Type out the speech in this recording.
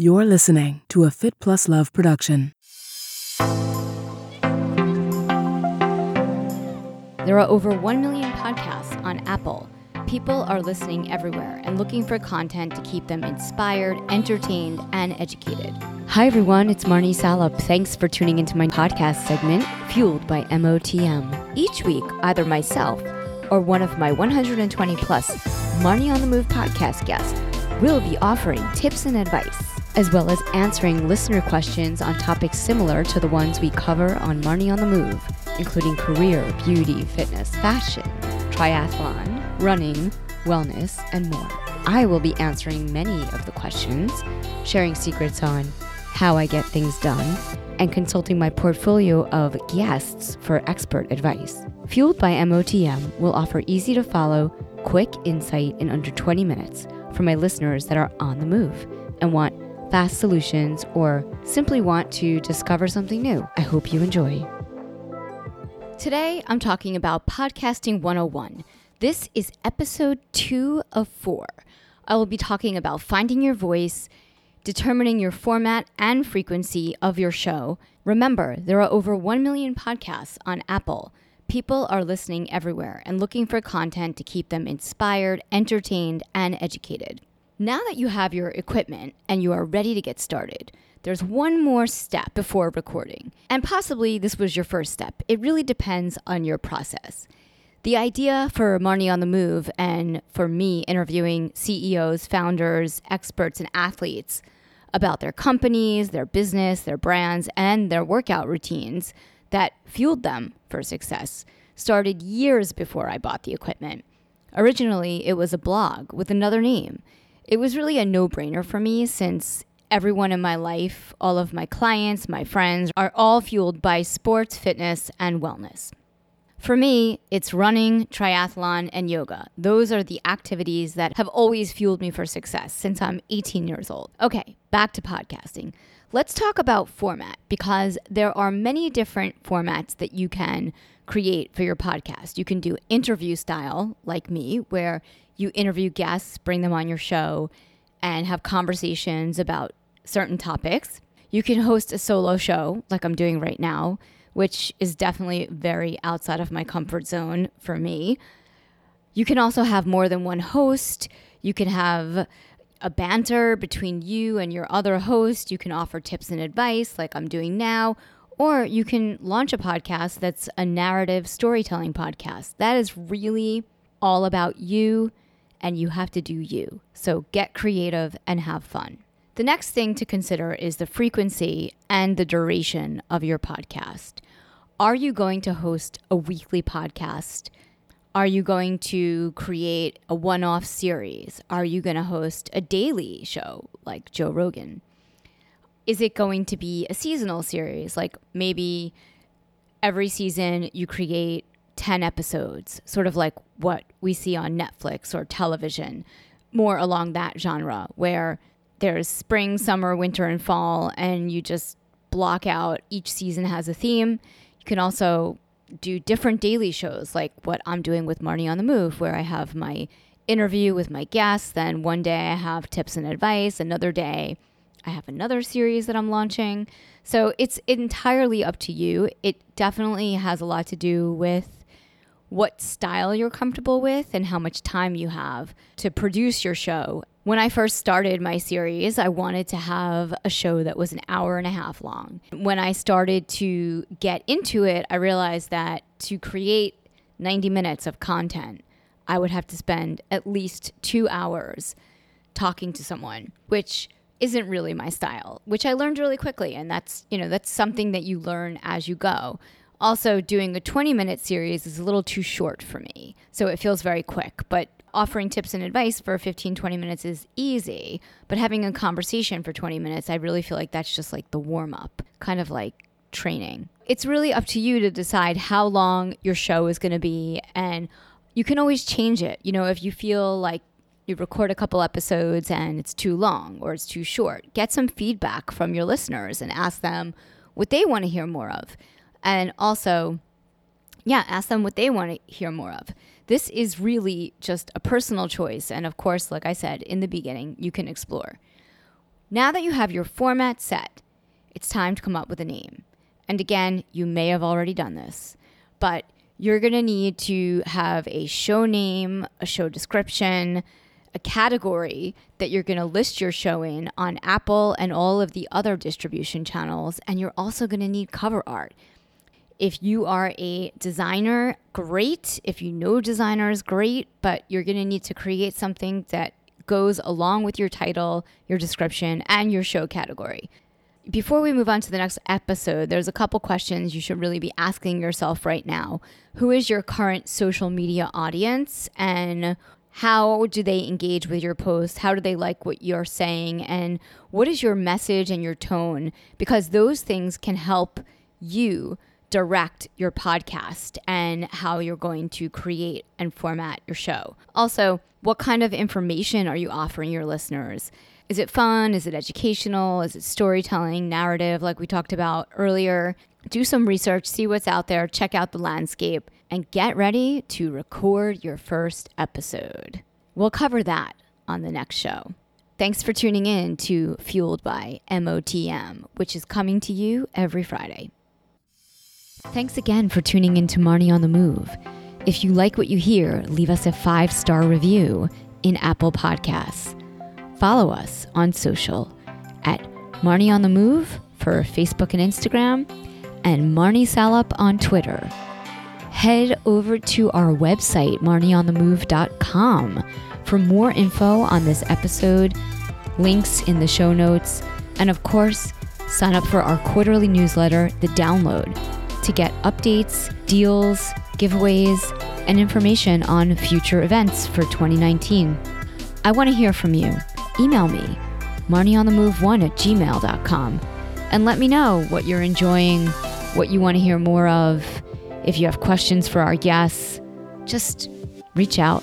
You're listening to a Fit Plus Love production. There are over 1 million podcasts on Apple. People are listening everywhere and looking for content to keep them inspired, entertained, and educated. Hi, everyone. It's Marnie Salop. Thanks for tuning into my podcast segment, Fueled by MOTM. Each week, either myself or one of my 120 plus Marnie on the Move podcast guests will be offering tips and advice, as well as answering listener questions on topics similar to the ones we cover on Marnie on the Move, including career, beauty, fitness, fashion, triathlon, running, wellness, and more. I will be answering many of the questions, sharing secrets on how I get things done, and consulting my portfolio of guests for expert advice. Fueled by MOTM will offer easy to follow, quick insight in under 20 minutes for my listeners that are on the move and want fast solutions or simply want to discover something new. I hope you enjoy. Today, I'm talking about Podcasting 101. This is episode two of four. I will be talking about finding your voice, determining your format and frequency of your show. Remember, there are over 1 million podcasts on Apple. People are listening everywhere and looking for content to keep them inspired, entertained, and educated. Now that you have your equipment and you are ready to get started, there's one more step before recording. And possibly this was your first step. It really depends on your process. The idea for Marnie on the Move and for me interviewing CEOs, founders, experts, and athletes about their companies, their business, their brands, and their workout routines that fueled them for success started years before I bought the equipment. Originally, it was a blog with another name. It was really a no brainer for me since everyone in my life, all of my clients, my friends, are all fueled by sports, fitness, and wellness. For me, it's running, triathlon, and yoga. Those are the activities that have always fueled me for success since I'm 18 years old. Okay, back to podcasting. Let's talk about format because there are many different formats that you can create for your podcast. You can do interview style, like me, where you interview guests, bring them on your show, and have conversations about certain topics. You can host a solo show, like I'm doing right now which is definitely very outside of my comfort zone for me. You can also have more than one host. You can have a banter between you and your other host. You can offer tips and advice, like I'm doing now. Or you can launch a podcast that's a narrative storytelling podcast. That is really all about you, and you have to do you. So get creative and have fun. The next thing to consider is the frequency and the duration of your podcast. Are you going to host a weekly podcast? Are you going to create a one off series? Are you going to host a daily show like Joe Rogan? Is it going to be a seasonal series? Like maybe every season you create 10 episodes, sort of like what we see on Netflix or television, more along that genre, where there's spring, summer, winter, and fall, and you just block out each season has a theme. You can also do different daily shows like what I'm doing with Marnie on the Move, where I have my interview with my guests. Then one day I have tips and advice. Another day I have another series that I'm launching. So it's entirely up to you. It definitely has a lot to do with what style you're comfortable with and how much time you have to produce your show. When I first started my series, I wanted to have a show that was an hour and a half long. When I started to get into it, I realized that to create 90 minutes of content, I would have to spend at least two hours talking to someone, which isn't really my style, which I learned really quickly. And that's, you know, that's something that you learn as you go. Also, doing a 20 minute series is a little too short for me. So it feels very quick. But offering tips and advice for 15, 20 minutes is easy. But having a conversation for 20 minutes, I really feel like that's just like the warm up, kind of like training. It's really up to you to decide how long your show is going to be. And you can always change it. You know, if you feel like you record a couple episodes and it's too long or it's too short, get some feedback from your listeners and ask them what they want to hear more of. And also, yeah, ask them what they want to hear more of. This is really just a personal choice. And of course, like I said in the beginning, you can explore. Now that you have your format set, it's time to come up with a name. And again, you may have already done this, but you're going to need to have a show name, a show description, a category that you're going to list your show in on Apple and all of the other distribution channels. And you're also going to need cover art. If you are a designer, great. If you know designers, great. But you're going to need to create something that goes along with your title, your description, and your show category. Before we move on to the next episode, there's a couple questions you should really be asking yourself right now. Who is your current social media audience and how do they engage with your posts? How do they like what you're saying? And what is your message and your tone? Because those things can help you direct your podcast and how you're going to create and format your show. Also, what kind of information are you offering your listeners? Is it fun? Is it educational? Is it storytelling, narrative, like we talked about earlier? Do some research, see what's out there, check out the landscape, and get ready to record your first episode. We'll cover that on the next show. Thanks for tuning in to Fueled by MOTM, which is coming to you every Friday. Thanks again for tuning in to Marnie on the Move. If you like what you hear, leave us a five star review in Apple Podcasts. Follow us on social at Marnie on the Move for Facebook and Instagram, and Marnie Salop on Twitter. Head over to our website, marnieonthemove.com, for more info on this episode, links in the show notes, and of course, sign up for our quarterly newsletter, The Download, to get updates, deals, giveaways, and information on future events for 2019. I want to hear from you email me, marnieonthemove1 at gmail.com, and let me know what you're enjoying, what you want to hear more of. If you have questions for our guests, just reach out.